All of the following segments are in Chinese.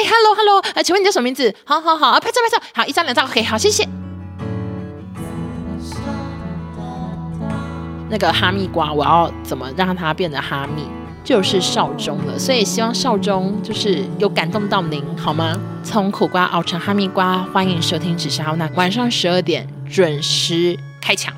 哎，hello hello，呃，请问你叫什么名字？好好好啊，拍照拍照，好，一张两张，OK，好，谢谢。那个哈密瓜，我要怎么让它变得哈密？就是少中了，所以希望少中就是有感动到您，好吗？从苦瓜熬成哈密瓜，欢迎收听紫砂欧娜，晚上十二点准时开抢。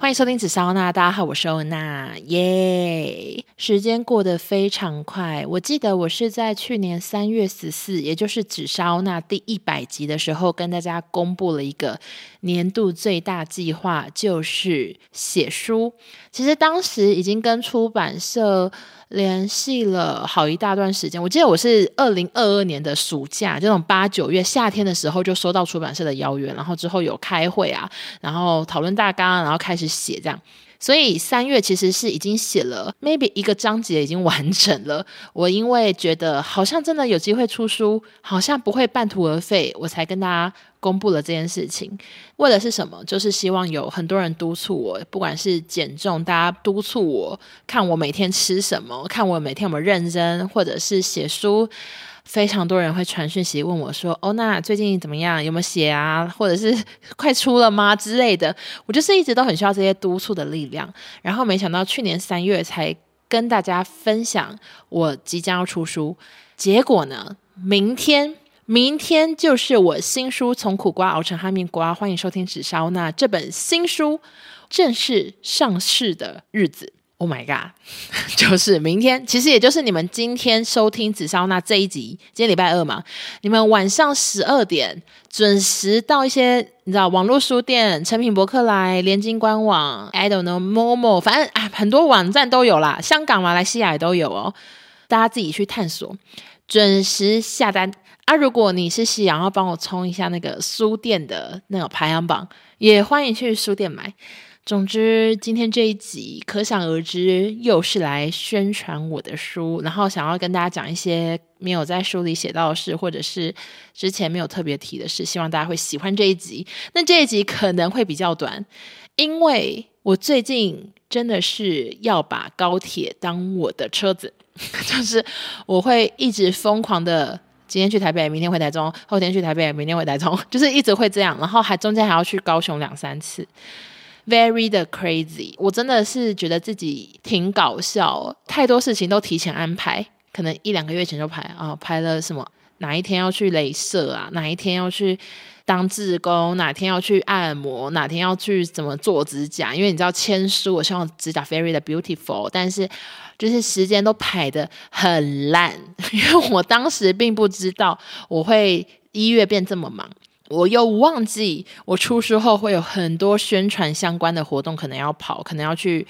欢迎收听紫烧娜，大家好，我是欧娜，耶！时间过得非常快，我记得我是在去年三月十四，也就是紫烧娜第一百集的时候，跟大家公布了一个年度最大计划，就是写书。其实当时已经跟出版社联系了好一大段时间，我记得我是二零二二年的暑假，这种八九月夏天的时候就收到出版社的邀约，然后之后有开会啊，然后讨论大纲，然后开始写这样。所以三月其实是已经写了，maybe 一个章节已经完成了。我因为觉得好像真的有机会出书，好像不会半途而废，我才跟大家公布了这件事情。为的是什么？就是希望有很多人督促我，不管是减重，大家督促我看我每天吃什么，看我每天有没有认真，或者是写书。非常多人会传讯息问我说：“欧娜最近怎么样？有没有写啊？或者是快出了吗之类的？”我就是一直都很需要这些督促的力量。然后没想到去年三月才跟大家分享我即将要出书，结果呢，明天明天就是我新书从苦瓜熬成哈密瓜，欢迎收听紫烧。那这本新书正式上市的日子。Oh my god！就是明天，其实也就是你们今天收听紫烧那这一集，今天礼拜二嘛，你们晚上十二点准时到一些你知道网络书店、诚品博客来、联经官网，I don't know Momo，反正啊很多网站都有啦，香港、马来西亚也都有哦，大家自己去探索，准时下单啊！如果你是夕阳要帮我冲一下那个书店的那个排行榜，也欢迎去书店买。总之，今天这一集可想而知，又是来宣传我的书，然后想要跟大家讲一些没有在书里写到的事，或者是之前没有特别提的事，希望大家会喜欢这一集。那这一集可能会比较短，因为我最近真的是要把高铁当我的车子，就是我会一直疯狂的，今天去台北，明天回台中，后天去台北，明天回台中，就是一直会这样，然后还中间还要去高雄两三次。Very 的 crazy，我真的是觉得自己挺搞笑，太多事情都提前安排，可能一两个月前就排啊、哦，排了什么哪一天要去镭射啊，哪一天要去当志工，哪天要去按摩，哪天要去怎么做指甲，因为你知道签书，我希望指甲 very 的 beautiful，但是就是时间都排得很烂，因为我当时并不知道我会一月变这么忙。我又忘记，我出书后会有很多宣传相关的活动，可能要跑，可能要去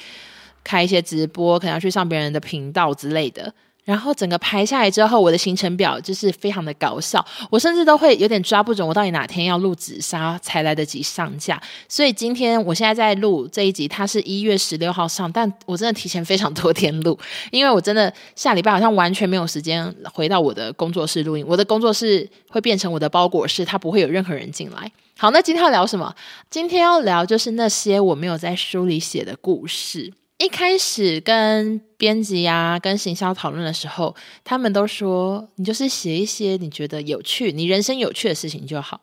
开一些直播，可能要去上别人的频道之类的。然后整个排下来之后，我的行程表就是非常的搞笑，我甚至都会有点抓不准，我到底哪天要录紫砂才来得及上架。所以今天我现在在录这一集，它是一月十六号上，但我真的提前非常多天录，因为我真的下礼拜好像完全没有时间回到我的工作室录音，我的工作室会变成我的包裹室，它不会有任何人进来。好，那今天要聊什么？今天要聊就是那些我没有在书里写的故事。一开始跟编辑啊、跟行销讨论的时候，他们都说你就是写一些你觉得有趣、你人生有趣的事情就好。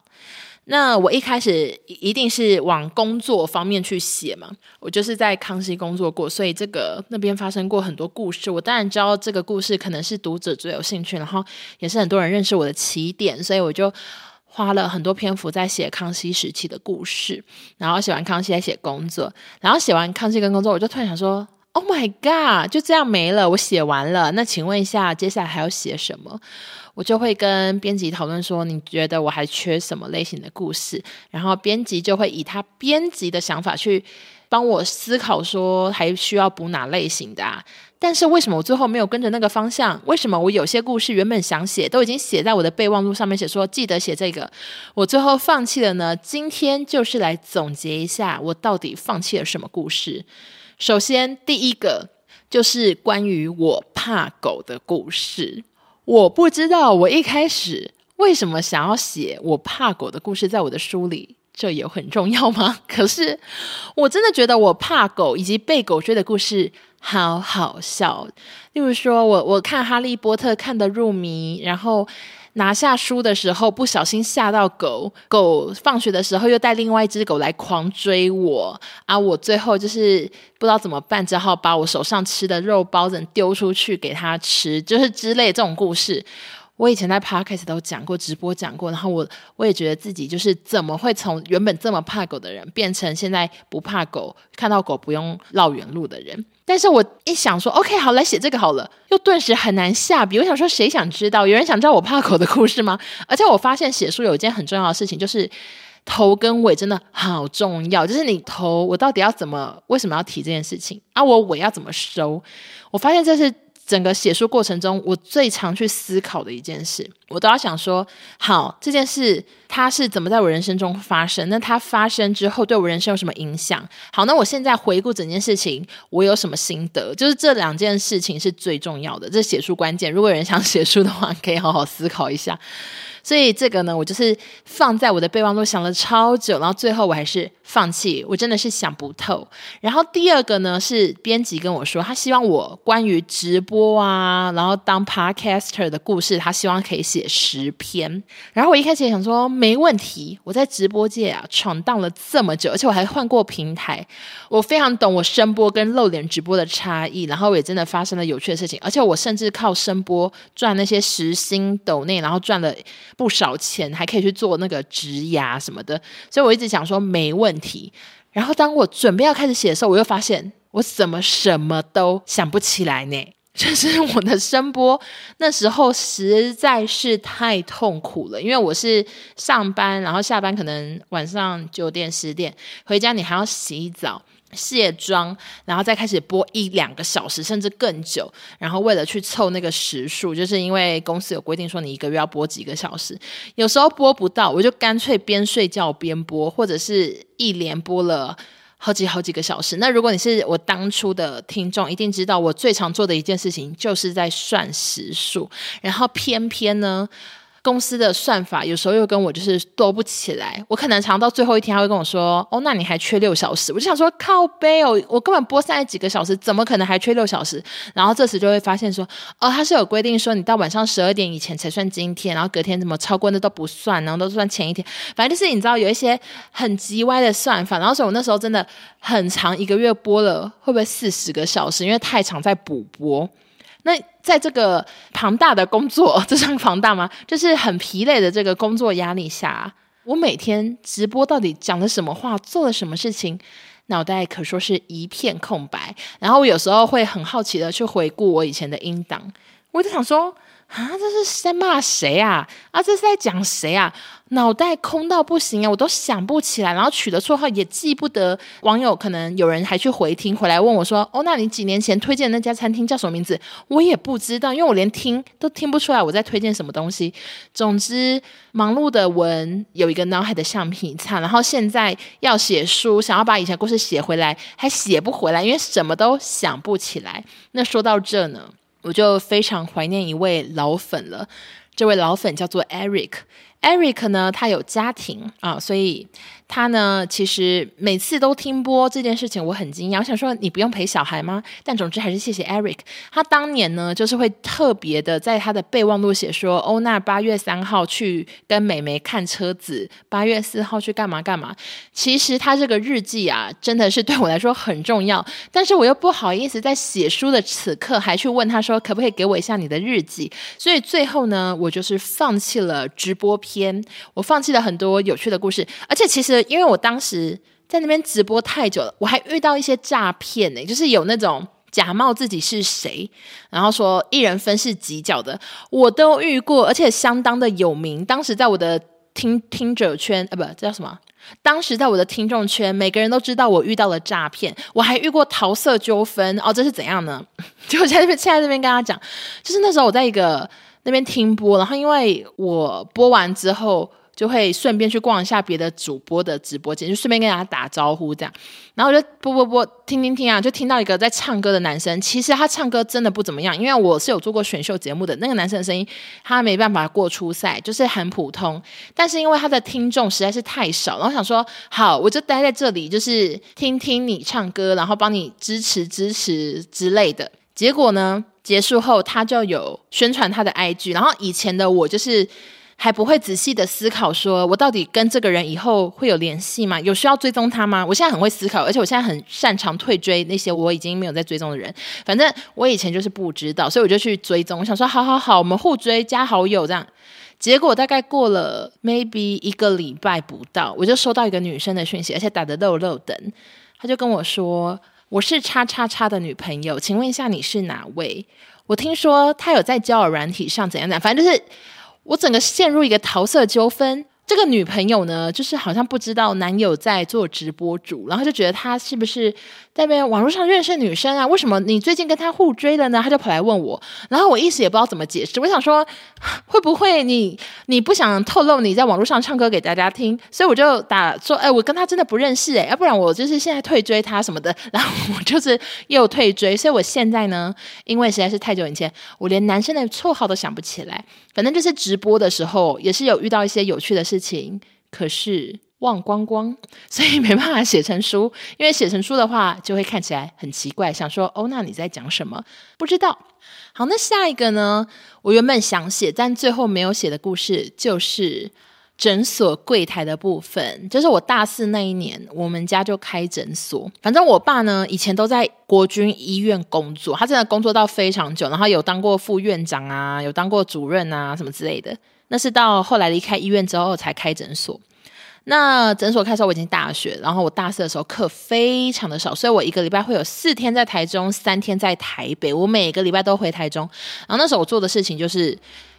那我一开始一定是往工作方面去写嘛，我就是在康熙工作过，所以这个那边发生过很多故事。我当然知道这个故事可能是读者最有兴趣，然后也是很多人认识我的起点，所以我就。花了很多篇幅在写康熙时期的故事，然后写完康熙在写工作，然后写完康熙跟工作，我就突然想说：“Oh my god！就这样没了，我写完了。那请问一下，接下来还要写什么？”我就会跟编辑讨论说：“你觉得我还缺什么类型的故事？”然后编辑就会以他编辑的想法去帮我思考，说还需要补哪类型的啊。但是为什么我最后没有跟着那个方向？为什么我有些故事原本想写，都已经写在我的备忘录上面，写说记得写这个，我最后放弃了呢？今天就是来总结一下，我到底放弃了什么故事。首先，第一个就是关于我怕狗的故事。我不知道我一开始为什么想要写我怕狗的故事在我的书里，这有很重要吗？可是我真的觉得我怕狗以及被狗追的故事。好好笑。例如说，我我看《哈利波特》看得入迷，然后拿下书的时候不小心吓到狗狗，放学的时候又带另外一只狗来狂追我啊！我最后就是不知道怎么办，只好把我手上吃的肉包子丢出去给它吃，就是之类这种故事。我以前在 podcast 都讲过，直播讲过，然后我我也觉得自己就是怎么会从原本这么怕狗的人，变成现在不怕狗，看到狗不用绕远路的人。但是我一想说，OK，好，来写这个好了，又顿时很难下笔。我想说，谁想知道？有人想知道我怕狗的故事吗？而且我发现写书有一件很重要的事情，就是头跟尾真的好重要。就是你头，我到底要怎么？为什么要提这件事情？啊，我尾要怎么收？我发现这是。整个写书过程中，我最常去思考的一件事，我都要想说：好，这件事它是怎么在我人生中发生？那它发生之后对我人生有什么影响？好，那我现在回顾整件事情，我有什么心得？就是这两件事情是最重要的，这写书关键。如果有人想 写书的话，可以好好思考一下。所以这个呢，我就是放在我的备忘录想了超久，然后最后我还是放弃，我真的是想不透。然后第二个呢，是编辑跟我说，他希望我关于直播啊，然后当 podcaster 的故事，他希望可以写写十篇。然后我一开始也想说没问题，我在直播界啊闯荡了这么久，而且我还换过平台，我非常懂我声波跟露脸直播的差异。然后也真的发生了有趣的事情，而且我甚至靠声波赚那些时薪抖内，然后赚了。不少钱，还可以去做那个职涯什么的，所以我一直想说没问题。然后当我准备要开始写的时候，我又发现我怎么什么都想不起来呢？就是我的声播那时候实在是太痛苦了，因为我是上班，然后下班可能晚上九点十点回家，你还要洗澡。卸妆，然后再开始播一两个小时，甚至更久。然后为了去凑那个时数，就是因为公司有规定说你一个月要播几个小时，有时候播不到，我就干脆边睡觉边播，或者是一连播了好几好几个小时。那如果你是我当初的听众，一定知道我最常做的一件事情就是在算时数，然后偏偏呢。公司的算法有时候又跟我就是多不起来，我可能常到最后一天，他会跟我说：“哦，那你还缺六小时。”我就想说：“靠背哦，我根本播三十几个小时，怎么可能还缺六小时？”然后这时就会发现说：“哦，他是有规定说你到晚上十二点以前才算今天，然后隔天怎么超过那都不算，然后都算前一天。反正就是你知道有一些很极歪的算法。然后所以我那时候真的很长，一个月播了会不会四十个小时？因为太长在补播。那在这个庞大的工作，这算庞大吗？就是很疲累的这个工作压力下，我每天直播到底讲了什么话，做了什么事情，脑袋可说是一片空白。然后我有时候会很好奇的去回顾我以前的音档，我就想说。啊，这是在骂谁啊？啊，这是在讲谁啊？脑袋空到不行啊，我都想不起来，然后取的绰号也记不得。网友可能有人还去回听，回来问我说：“哦，那你几年前推荐的那家餐厅叫什么名字？”我也不知道，因为我连听都听不出来我在推荐什么东西。总之，忙碌的文有一个脑海的橡皮擦，然后现在要写书，想要把以前故事写回来，还写不回来，因为什么都想不起来。那说到这呢？我就非常怀念一位老粉了，这位老粉叫做 Eric。Eric 呢，他有家庭啊，所以。他呢，其实每次都听播这件事情，我很惊讶。我想说，你不用陪小孩吗？但总之还是谢谢 Eric。他当年呢，就是会特别的在他的备忘录写说：“欧娜八月三号去跟美眉看车子，八月四号去干嘛干嘛。”其实他这个日记啊，真的是对我来说很重要。但是我又不好意思在写书的此刻还去问他说：“可不可以给我一下你的日记？”所以最后呢，我就是放弃了直播篇，我放弃了很多有趣的故事，而且其实。因为我当时在那边直播太久了，我还遇到一些诈骗呢，就是有那种假冒自己是谁，然后说一人分饰几角的，我都遇过，而且相当的有名。当时在我的听听者圈，呃，不，这叫什么？当时在我的听众圈，每个人都知道我遇到了诈骗，我还遇过桃色纠纷。哦，这是怎样呢？就在这边，现在这边跟他讲，就是那时候我在一个那边听播，然后因为我播完之后。就会顺便去逛一下别的主播的直播间，就顺便跟大家打招呼这样。然后我就播播播，听听听啊，就听到一个在唱歌的男生。其实他唱歌真的不怎么样，因为我是有做过选秀节目的，那个男生的声音他没办法过初赛，就是很普通。但是因为他的听众实在是太少，然后想说好，我就待在这里，就是听听你唱歌，然后帮你支持支持之类的。结果呢，结束后他就有宣传他的 IG，然后以前的我就是。还不会仔细的思考，说我到底跟这个人以后会有联系吗？有需要追踪他吗？我现在很会思考，而且我现在很擅长退追那些我已经没有在追踪的人。反正我以前就是不知道，所以我就去追踪。我想说，好好好，我们互追加好友这样。结果大概过了 maybe 一个礼拜不到，我就收到一个女生的讯息，而且打得漏漏等。她就跟我说：“我是叉叉叉的女朋友，请问一下你是哪位？我听说她有在交友软体上怎样怎样，反正就是。”我整个陷入一个桃色纠纷。这个女朋友呢，就是好像不知道男友在做直播主，然后就觉得他是不是在被网络上认识女生啊？为什么你最近跟他互追了呢？他就跑来问我，然后我一时也不知道怎么解释。我想说，会不会你你不想透露你在网络上唱歌给大家听？所以我就打说，哎，我跟他真的不认识哎，要不然我就是现在退追他什么的。然后我就是又退追，所以我现在呢，因为实在是太久以前，我连男生的绰号都想不起来。反正就是直播的时候，也是有遇到一些有趣的事。事情可是忘光光，所以没办法写成书。因为写成书的话，就会看起来很奇怪。想说，哦，那你在讲什么？不知道。好，那下一个呢？我原本想写，但最后没有写的故事，就是诊所柜台的部分。就是我大四那一年，我们家就开诊所。反正我爸呢，以前都在国军医院工作，他真的工作到非常久，然后有当过副院长啊，有当过主任啊，什么之类的。那是到后来离开医院之后才开诊所。那诊所开的时候我已经大学，然后我大四的时候课非常的少，所以我一个礼拜会有四天在台中，三天在台北。我每个礼拜都回台中。然后那时候我做的事情就是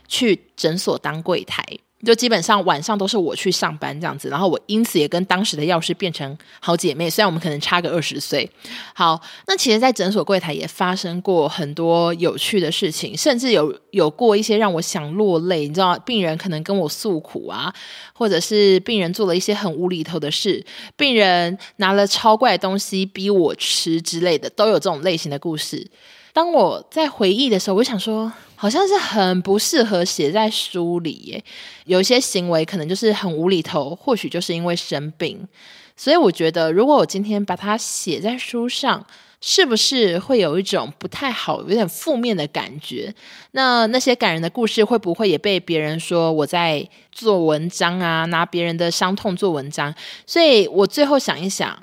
去诊所当柜台。就基本上晚上都是我去上班这样子，然后我因此也跟当时的药师变成好姐妹，虽然我们可能差个二十岁。好，那其实，在诊所柜台也发生过很多有趣的事情，甚至有有过一些让我想落泪。你知道，病人可能跟我诉苦啊，或者是病人做了一些很无厘头的事，病人拿了超怪东西逼我吃之类的，都有这种类型的故事。当我在回忆的时候，我想说，好像是很不适合写在书里耶。有一些行为可能就是很无厘头，或许就是因为生病。所以我觉得，如果我今天把它写在书上，是不是会有一种不太好、有点负面的感觉？那那些感人的故事，会不会也被别人说我在做文章啊？拿别人的伤痛做文章？所以我最后想一想。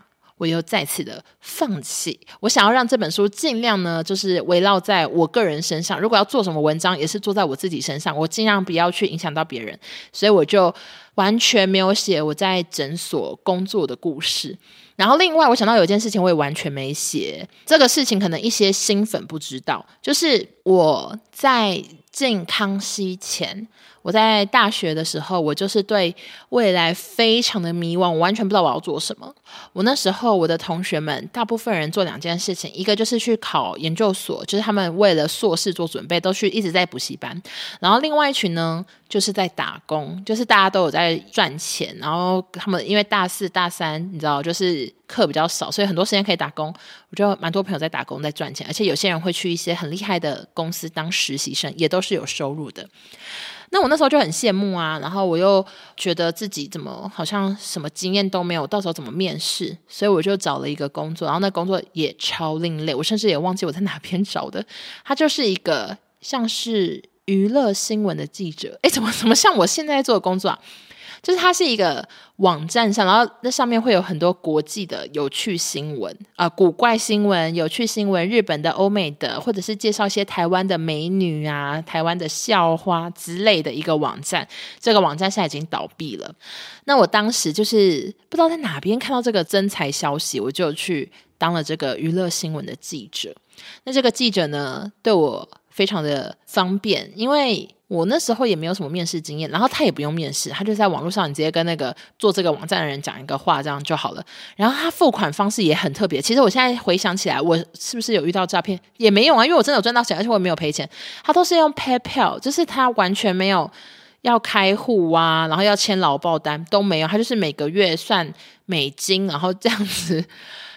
我又再次的放弃。我想要让这本书尽量呢，就是围绕在我个人身上。如果要做什么文章，也是做在我自己身上。我尽量不要去影响到别人，所以我就完全没有写我在诊所工作的故事。然后另外，我想到有件事情，我也完全没写。这个事情可能一些新粉不知道，就是我在进康熙前。我在大学的时候，我就是对未来非常的迷惘，我完全不知道我要做什么。我那时候，我的同学们大部分人做两件事情，一个就是去考研究所，就是他们为了硕士做准备，都去一直在补习班。然后另外一群呢，就是在打工，就是大家都有在赚钱。然后他们因为大四、大三，你知道，就是课比较少，所以很多时间可以打工。我就蛮多朋友在打工，在赚钱，而且有些人会去一些很厉害的公司当实习生，也都是有收入的。那我那时候就很羡慕啊，然后我又觉得自己怎么好像什么经验都没有，到时候怎么面试？所以我就找了一个工作，然后那工作也超另类，我甚至也忘记我在哪边找的。他就是一个像是娱乐新闻的记者，哎，怎么怎么像我现在做的工作啊？就是它是一个网站上，然后那上面会有很多国际的有趣新闻啊、古怪新闻、有趣新闻，日本的、欧美的，或者是介绍一些台湾的美女啊、台湾的校花之类的一个网站。这个网站现在已经倒闭了。那我当时就是不知道在哪边看到这个征才消息，我就去当了这个娱乐新闻的记者。那这个记者呢，对我非常的方便，因为。我那时候也没有什么面试经验，然后他也不用面试，他就在网络上，你直接跟那个做这个网站的人讲一个话，这样就好了。然后他付款方式也很特别。其实我现在回想起来，我是不是有遇到诈骗？也没有啊，因为我真的有赚到钱，而且我也没有赔钱。他都是用 PayPal，就是他完全没有要开户啊，然后要签劳报单都没有，他就是每个月算美金，然后这样子。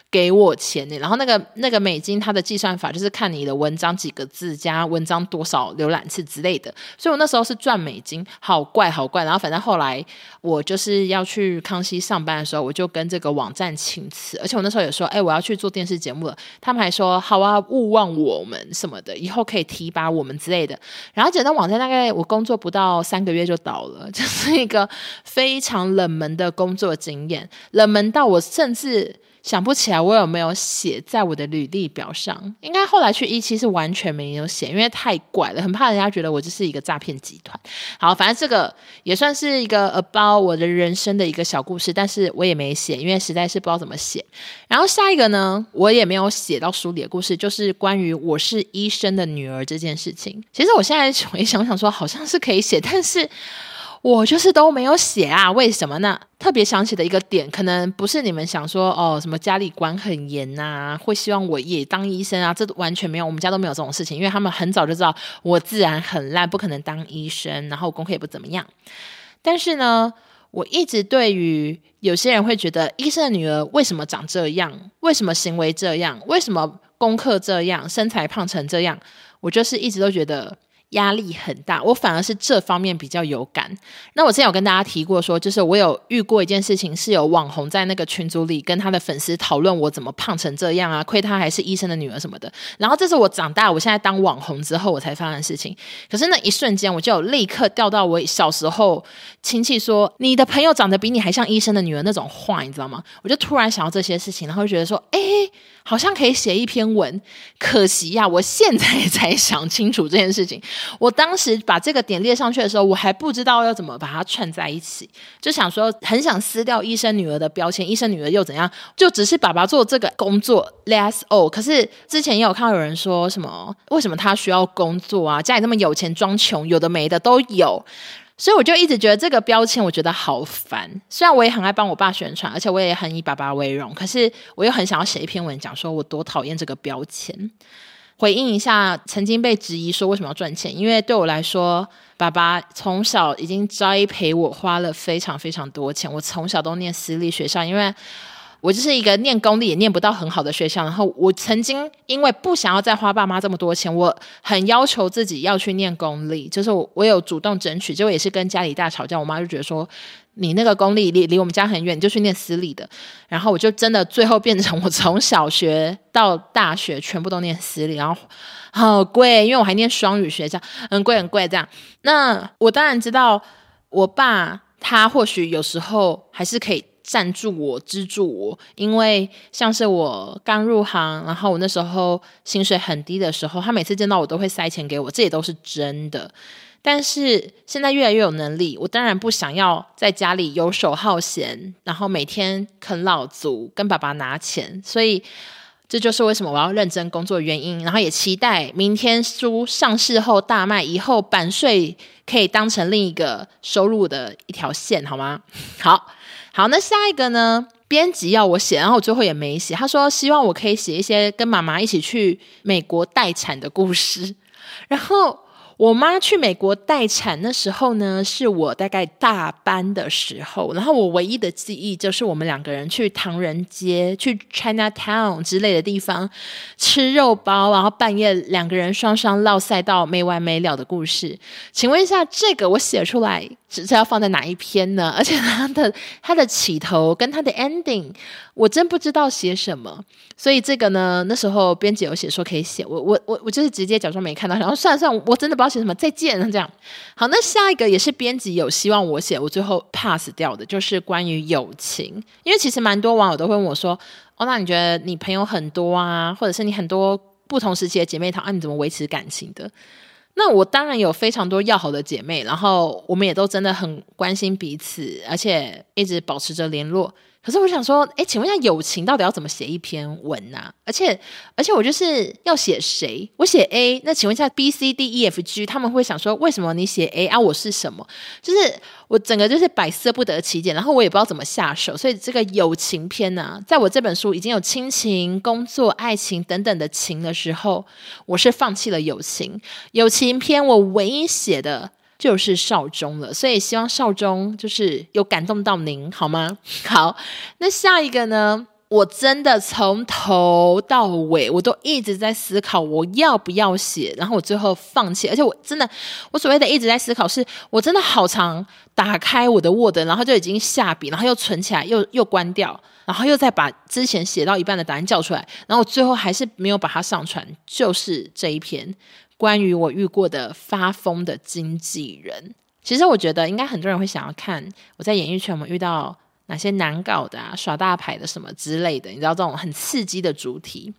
给我钱呢，然后那个那个美金，它的计算法就是看你的文章几个字加文章多少浏览次之类的，所以我那时候是赚美金，好怪好怪。然后反正后来我就是要去康熙上班的时候，我就跟这个网站请辞，而且我那时候也说，哎，我要去做电视节目了，他们还说好啊，勿忘我们什么的，以后可以提拔我们之类的。然后简单网站大概我工作不到三个月就倒了，就是一个非常冷门的工作经验，冷门到我甚至。想不起来我有没有写在我的履历表上，应该后来去一期是完全没有写，因为太怪了，很怕人家觉得我就是一个诈骗集团。好，反正这个也算是一个 about 我的人生的一个小故事，但是我也没写，因为实在是不知道怎么写。然后下一个呢，我也没有写到书里的故事，就是关于我是医生的女儿这件事情。其实我现在回想想说，好像是可以写，但是。我就是都没有写啊，为什么呢？特别想起的一个点，可能不是你们想说哦，什么家里管很严呐、会希望我也当医生啊，这完全没有，我们家都没有这种事情，因为他们很早就知道我自然很烂，不可能当医生，然后功课也不怎么样。但是呢，我一直对于有些人会觉得医生的女儿为什么长这样，为什么行为这样，为什么功课这样，身材胖成这样，我就是一直都觉得。压力很大，我反而是这方面比较有感。那我之前有跟大家提过说，就是我有遇过一件事情，是有网红在那个群组里跟他的粉丝讨论我怎么胖成这样啊，亏他还是医生的女儿什么的。然后这是我长大，我现在当网红之后我才发生的事情。可是那一瞬间，我就有立刻掉到我小时候亲戚说你的朋友长得比你还像医生的女儿那种话，你知道吗？我就突然想到这些事情，然后就觉得说，哎。好像可以写一篇文，可惜呀，我现在才想清楚这件事情。我当时把这个点列上去的时候，我还不知道要怎么把它串在一起，就想说很想撕掉医生女儿的标签，医生女儿又怎样？就只是爸爸做这个工作，less all。可是之前也有看到有人说什么，为什么他需要工作啊？家里那么有钱，装穷，有的没的都有。所以我就一直觉得这个标签，我觉得好烦。虽然我也很爱帮我爸宣传，而且我也很以爸爸为荣，可是我又很想要写一篇文讲说我多讨厌这个标签。回应一下曾经被质疑说为什么要赚钱，因为对我来说，爸爸从小已经栽培我，花了非常非常多钱。我从小都念私立学校，因为。我就是一个念公立也念不到很好的学校，然后我曾经因为不想要再花爸妈这么多钱，我很要求自己要去念公立，就是我有主动争取，结果也是跟家里大吵架，我妈就觉得说你那个公立离离我们家很远，你就去念私立的，然后我就真的最后变成我从小学到大学全部都念私立，然后好贵，因为我还念双语学校，很贵很贵这样。那我当然知道，我爸他或许有时候还是可以。赞助我，资助我，因为像是我刚入行，然后我那时候薪水很低的时候，他每次见到我都会塞钱给我，这也都是真的。但是现在越来越有能力，我当然不想要在家里游手好闲，然后每天啃老族跟爸爸拿钱，所以这就是为什么我要认真工作的原因。然后也期待明天书上市后大卖，以后版税可以当成另一个收入的一条线，好吗？好。好，那下一个呢？编辑要我写，然后我最后也没写。他说希望我可以写一些跟妈妈一起去美国待产的故事，然后。我妈去美国待产那时候呢，是我大概大班的时候。然后我唯一的记忆就是我们两个人去唐人街、去 Chinatown 之类的地方吃肉包，然后半夜两个人双双落赛到没完没了的故事。请问一下，这个我写出来是要放在哪一篇呢？而且它的它的起头跟它的 ending。我真不知道写什么，所以这个呢，那时候编辑有写说可以写，我我我我就是直接假装没看到，然后算了算了，我真的不知道写什么，再见 这样。好，那下一个也是编辑有希望我写，我最后 pass 掉的，就是关于友情，因为其实蛮多网友都会问我说，哦，那你觉得你朋友很多啊，或者是你很多不同时期的姐妹淘啊，你怎么维持感情的？那我当然有非常多要好的姐妹，然后我们也都真的很关心彼此，而且一直保持着联络。可是我想说，哎，请问一下，友情到底要怎么写一篇文呢？而且，而且我就是要写谁？我写 A，那请问一下 B、C、D、E、F、G，他们会想说，为什么你写 A 啊？我是什么？就是我整个就是百思不得其解，然后我也不知道怎么下手。所以这个友情篇呢，在我这本书已经有亲情、工作、爱情等等的情的时候，我是放弃了友情。友情篇我唯一写的。就是少中了。所以希望少中就是有感动到您，好吗？好，那下一个呢？我真的从头到尾，我都一直在思考我要不要写，然后我最后放弃。而且我真的，我所谓的一直在思考是，我真的好长打开我的 Word，然后就已经下笔，然后又存起来，又又关掉，然后又再把之前写到一半的答案叫出来，然后我最后还是没有把它上传。就是这一篇关于我遇过的发疯的经纪人。其实我觉得应该很多人会想要看我在演艺圈我们遇到。哪些难搞的啊，耍大牌的什么之类的，你知道这种很刺激的主题。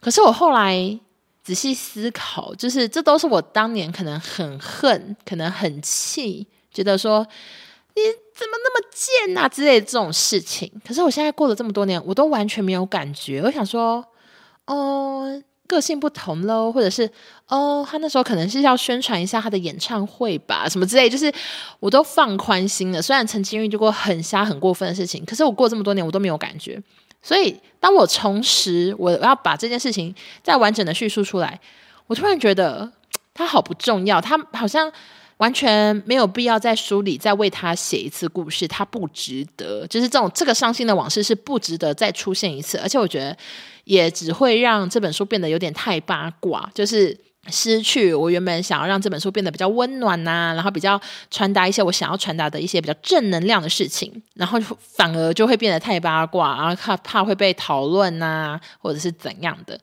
可是我后来仔细思考，就是这都是我当年可能很恨，可能很气，觉得说你怎么那么贱啊之类的这种事情。可是我现在过了这么多年，我都完全没有感觉。我想说，哦。个性不同喽，或者是哦，他那时候可能是要宣传一下他的演唱会吧，什么之类，就是我都放宽心了。虽然曾经遇到过很瞎、很过分的事情，可是我过这么多年，我都没有感觉。所以，当我重拾，我要把这件事情再完整的叙述出来，我突然觉得他好不重要，他好像完全没有必要在书里再为他写一次故事，他不值得。就是这种这个伤心的往事是不值得再出现一次，而且我觉得。也只会让这本书变得有点太八卦，就是失去我原本想要让这本书变得比较温暖呐、然后比较传达一些我想要传达的一些比较正能量的事情，然后反而就会变得太八卦，然后怕怕会被讨论呐，或者是怎样的。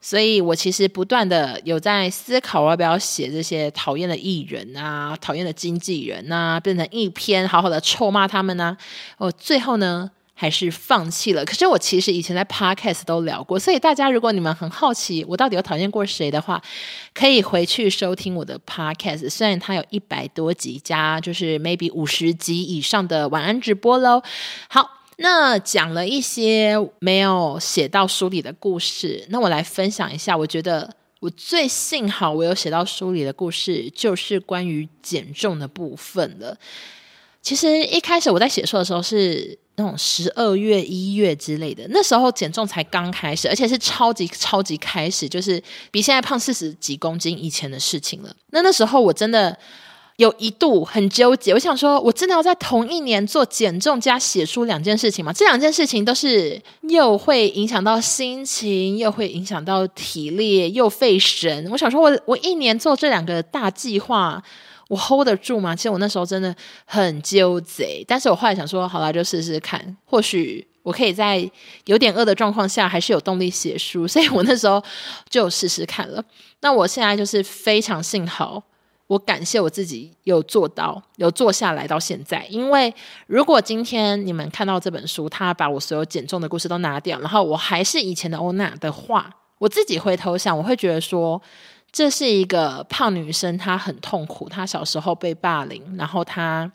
所以我其实不断的有在思考，我要不要写这些讨厌的艺人啊，讨厌的经纪人啊，变成一篇好好的臭骂他们呢、啊。我最后呢，还是放弃了。可是我其实以前在 Podcast 都聊过，所以大家如果你们很好奇我到底有讨厌过谁的话，可以回去收听我的 Podcast。虽然它有一百多集加，就是 maybe 五十集以上的晚安直播喽。好，那讲了一些没有写到书里的故事，那我来分享一下。我觉得我最幸好我有写到书里的故事，就是关于减重的部分了。其实一开始我在写书的时候是。那种十二月、一月之类的，那时候减重才刚开始，而且是超级超级开始，就是比现在胖四十几公斤以前的事情了。那那时候我真的有一度很纠结，我想说，我真的要在同一年做减重加写书两件事情吗？这两件事情都是又会影响到心情，又会影响到体力，又费神。我想说我，我我一年做这两个大计划。我 hold 得住吗？其实我那时候真的很纠结，但是我后来想说，好了，就试试看，或许我可以在有点饿的状况下，还是有动力写书，所以我那时候就试试看了。那我现在就是非常幸好，我感谢我自己有做到，有做下来到现在。因为如果今天你们看到这本书，他把我所有减重的故事都拿掉，然后我还是以前的欧娜的话，我自己回头想，我会觉得说。这是一个胖女生，她很痛苦。她小时候被霸凌，然后她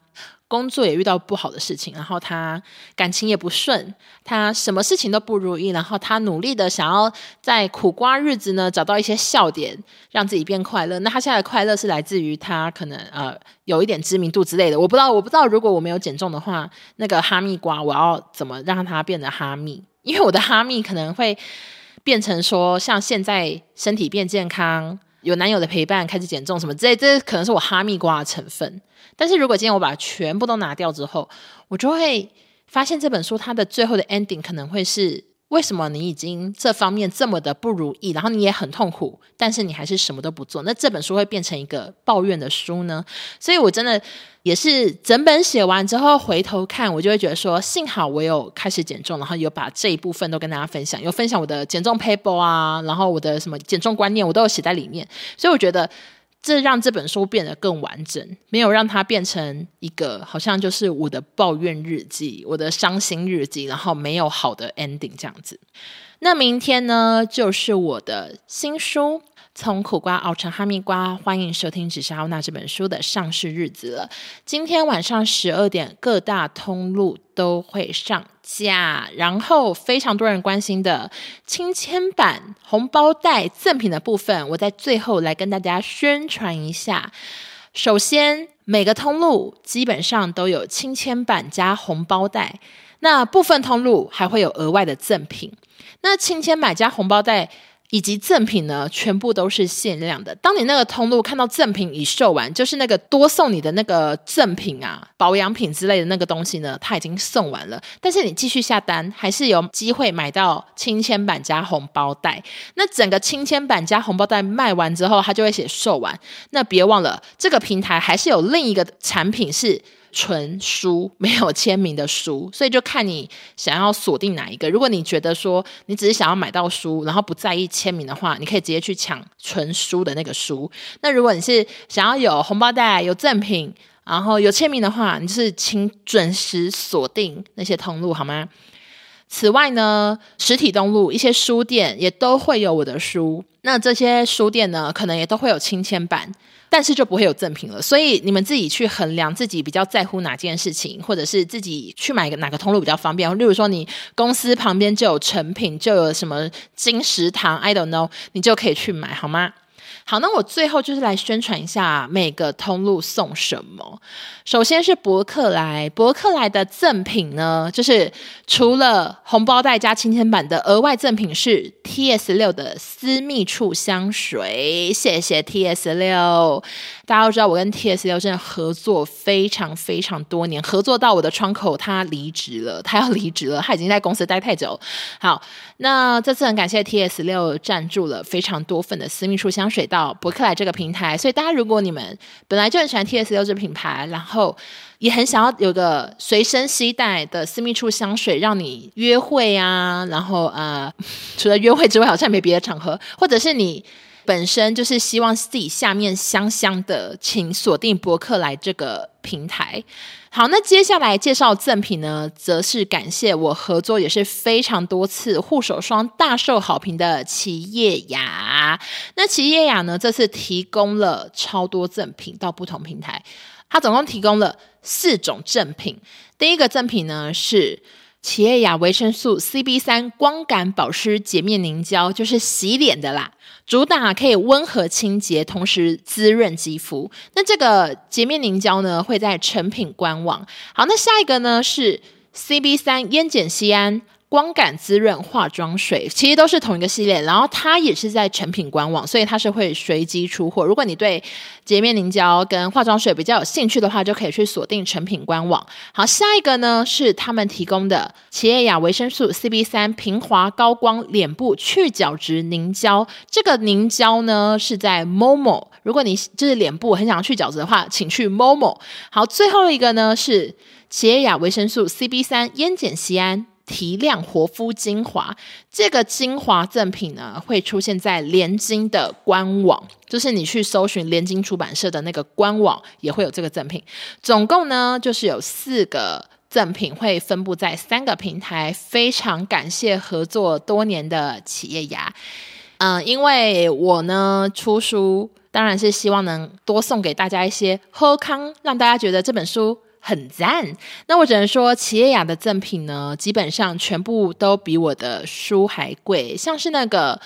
工作也遇到不好的事情，然后她感情也不顺，她什么事情都不如意。然后她努力的想要在苦瓜日子呢找到一些笑点，让自己变快乐。那她现在的快乐是来自于她可能呃有一点知名度之类的。我不知道，我不知道如果我没有减重的话，那个哈密瓜我要怎么让它变得哈密？因为我的哈密可能会。变成说，像现在身体变健康，有男友的陪伴，开始减重什么之类，这可能是我哈密瓜的成分。但是如果今天我把全部都拿掉之后，我就会发现这本书它的最后的 ending 可能会是。为什么你已经这方面这么的不如意，然后你也很痛苦，但是你还是什么都不做？那这本书会变成一个抱怨的书呢？所以我真的也是整本写完之后回头看，我就会觉得说，幸好我有开始减重，然后有把这一部分都跟大家分享，有分享我的减重 paper 啊，然后我的什么减重观念，我都有写在里面。所以我觉得。这让这本书变得更完整，没有让它变成一个好像就是我的抱怨日记、我的伤心日记，然后没有好的 ending 这样子。那明天呢，就是我的新书。从苦瓜熬成哈密瓜，欢迎收听《只是欧娜》这本书的上市日子了。今天晚上十二点，各大通路都会上假。然后非常多人关心的亲签版红包袋赠品的部分，我在最后来跟大家宣传一下。首先，每个通路基本上都有亲签版加红包袋，那部分通路还会有额外的赠品。那亲签版加红包袋。以及赠品呢，全部都是限量的。当你那个通路看到赠品已售完，就是那个多送你的那个赠品啊、保养品之类的那个东西呢，它已经送完了。但是你继续下单，还是有机会买到亲签版加红包袋。那整个亲签版加红包袋卖完之后，它就会写售完。那别忘了，这个平台还是有另一个产品是。纯书没有签名的书，所以就看你想要锁定哪一个。如果你觉得说你只是想要买到书，然后不在意签名的话，你可以直接去抢纯书的那个书。那如果你是想要有红包袋、有赠品，然后有签名的话，你就是请准时锁定那些通路好吗？此外呢，实体通路一些书店也都会有我的书。那这些书店呢，可能也都会有亲签版。但是就不会有赠品了，所以你们自己去衡量自己比较在乎哪件事情，或者是自己去买个哪个通路比较方便。例如说，你公司旁边就有成品，就有什么金石堂，I don't know，你就可以去买，好吗？好，那我最后就是来宣传一下每个通路送什么。首先是博客来，博客来的赠品呢，就是除了红包袋加亲签版的额外赠品是 TS 六的私密处香水，谢谢 TS 六。大家都知道我跟 TS 六真的合作非常非常多年，合作到我的窗口他离职了，他要离职了，他已经在公司待太久。好，那这次很感谢 TS 六赞助了非常多份的私密处香水水到博客来这个平台，所以大家如果你们本来就很喜欢 TS 六这品牌，然后也很想要有个随身携带的私密处香水，让你约会啊，然后呃，除了约会之外，好像没别的场合，或者是你本身就是希望自己下面香香的，请锁定博客来这个平台。好，那接下来介绍赠品呢，则是感谢我合作也是非常多次护手霜大受好评的奇叶雅。那奇叶雅呢，这次提供了超多赠品到不同平台。它总共提供了四种赠品，第一个赠品呢是奇叶雅维生素 CB 三光感保湿洁面凝胶，就是洗脸的啦，主打可以温和清洁，同时滋润肌肤。那这个洁面凝胶呢会在成品官网。好，那下一个呢是 CB 三烟碱酰胺。光感滋润化妆水其实都是同一个系列，然后它也是在成品官网，所以它是会随机出货。如果你对洁面凝胶跟化妆水比较有兴趣的话，就可以去锁定成品官网。好，下一个呢是他们提供的奇叶雅维生素 CB 三平滑高光脸部去角质凝胶，这个凝胶呢是在 Momo。如果你就是脸部很想去角质的话，请去 Momo。好，最后一个呢是奇叶雅维生素 CB 三烟碱酰胺。提亮活肤精华，这个精华赠品呢会出现在联经的官网，就是你去搜寻联经出版社的那个官网也会有这个赠品。总共呢就是有四个赠品会分布在三个平台，非常感谢合作多年的奇叶雅。嗯、因为我呢出书，当然是希望能多送给大家一些喝康，让大家觉得这本书。很赞，那我只能说，奇叶雅的赠品呢，基本上全部都比我的书还贵。像是那个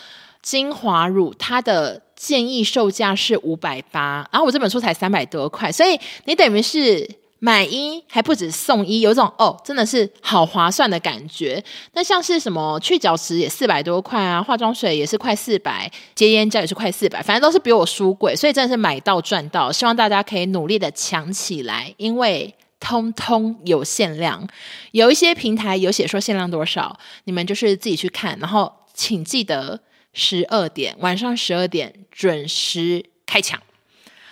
精华乳，它的建议售价是五百八，然后我这本书才三百多块，所以你等于是买一还不止送一，有一种哦，真的是好划算的感觉。那像是什么去角质也四百多块啊，化妆水也是快四百，洁颜胶也是快四百，反正都是比我书贵，所以真的是买到赚到。希望大家可以努力的抢起来，因为。通通有限量，有一些平台有写说限量多少，你们就是自己去看，然后请记得十二点，晚上十二点准时开抢。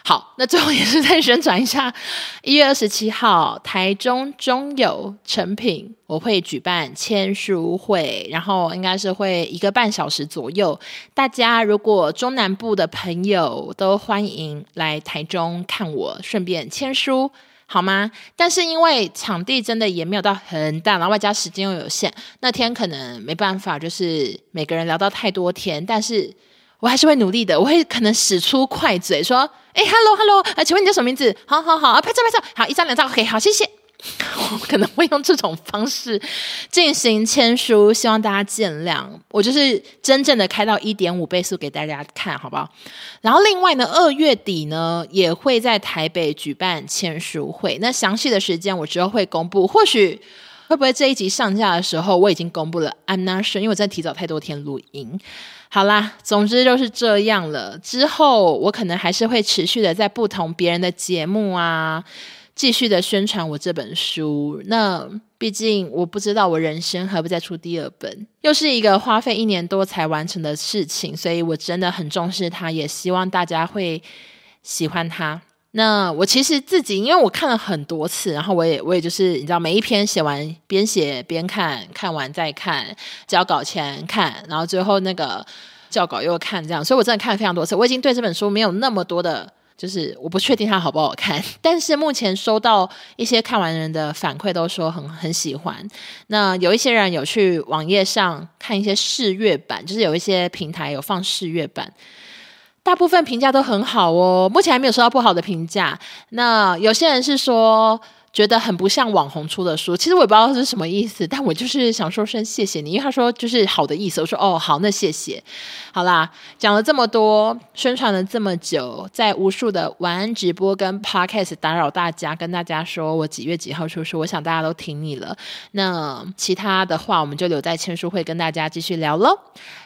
好，那最后也是再宣传一下，一月二十七号台中中友诚品我会举办签书会，然后应该是会一个半小时左右，大家如果中南部的朋友都欢迎来台中看我，顺便签书。好吗？但是因为场地真的也没有到很大，然后外加时间又有限，那天可能没办法，就是每个人聊到太多天。但是我还是会努力的，我会可能使出快嘴说：“哎，hello，hello，哎，请问你叫什么名字？好好好，啊拍照拍照，好，一张两张，OK，好，谢谢。”我 可能会用这种方式进行签书，希望大家见谅。我就是真正的开到一点五倍速给大家看，好不好？然后另外呢，二月底呢也会在台北举办签书会，那详细的时间我之后会公布，或许会不会这一集上架的时候我已经公布了？I'm not sure，因为我在提早太多天录音。好啦，总之就是这样了。之后我可能还是会持续的在不同别人的节目啊，继续的宣传我这本书。那毕竟我不知道我人生还不再出第二本，又是一个花费一年多才完成的事情，所以我真的很重视它，也希望大家会喜欢它。那我其实自己，因为我看了很多次，然后我也我也就是你知道，每一篇写完边写边看，看完再看，交稿前看，然后最后那个校稿又看，这样，所以我真的看了非常多次。我已经对这本书没有那么多的，就是我不确定它好不好看，但是目前收到一些看完人的反馈，都说很很喜欢。那有一些人有去网页上看一些试阅版，就是有一些平台有放试阅版。大部分评价都很好哦，目前还没有收到不好的评价。那有些人是说觉得很不像网红出的书，其实我也不知道是什么意思，但我就是想说声谢谢你，因为他说就是好的意思。我说哦好，那谢谢。好啦，讲了这么多，宣传了这么久，在无数的晚安直播跟 podcast 打扰大家，跟大家说我几月几号出书，我想大家都听腻了。那其他的话，我们就留在签书会跟大家继续聊喽。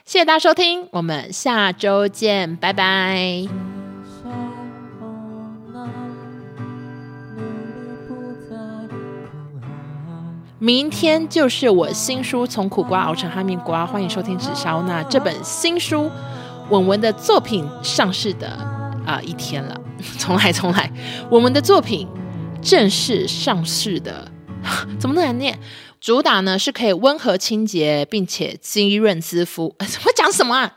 谢谢大家收听，我们下周见，拜拜。明天就是我新书《从苦瓜熬成哈密瓜》，欢迎收听纸烧》那这本新书文文的作品上市的啊、一天了。重来重来，我们的作品正式上市的，怎么那么难念？主打呢是可以温和清洁，并且滋润肌肤。我讲什么啊？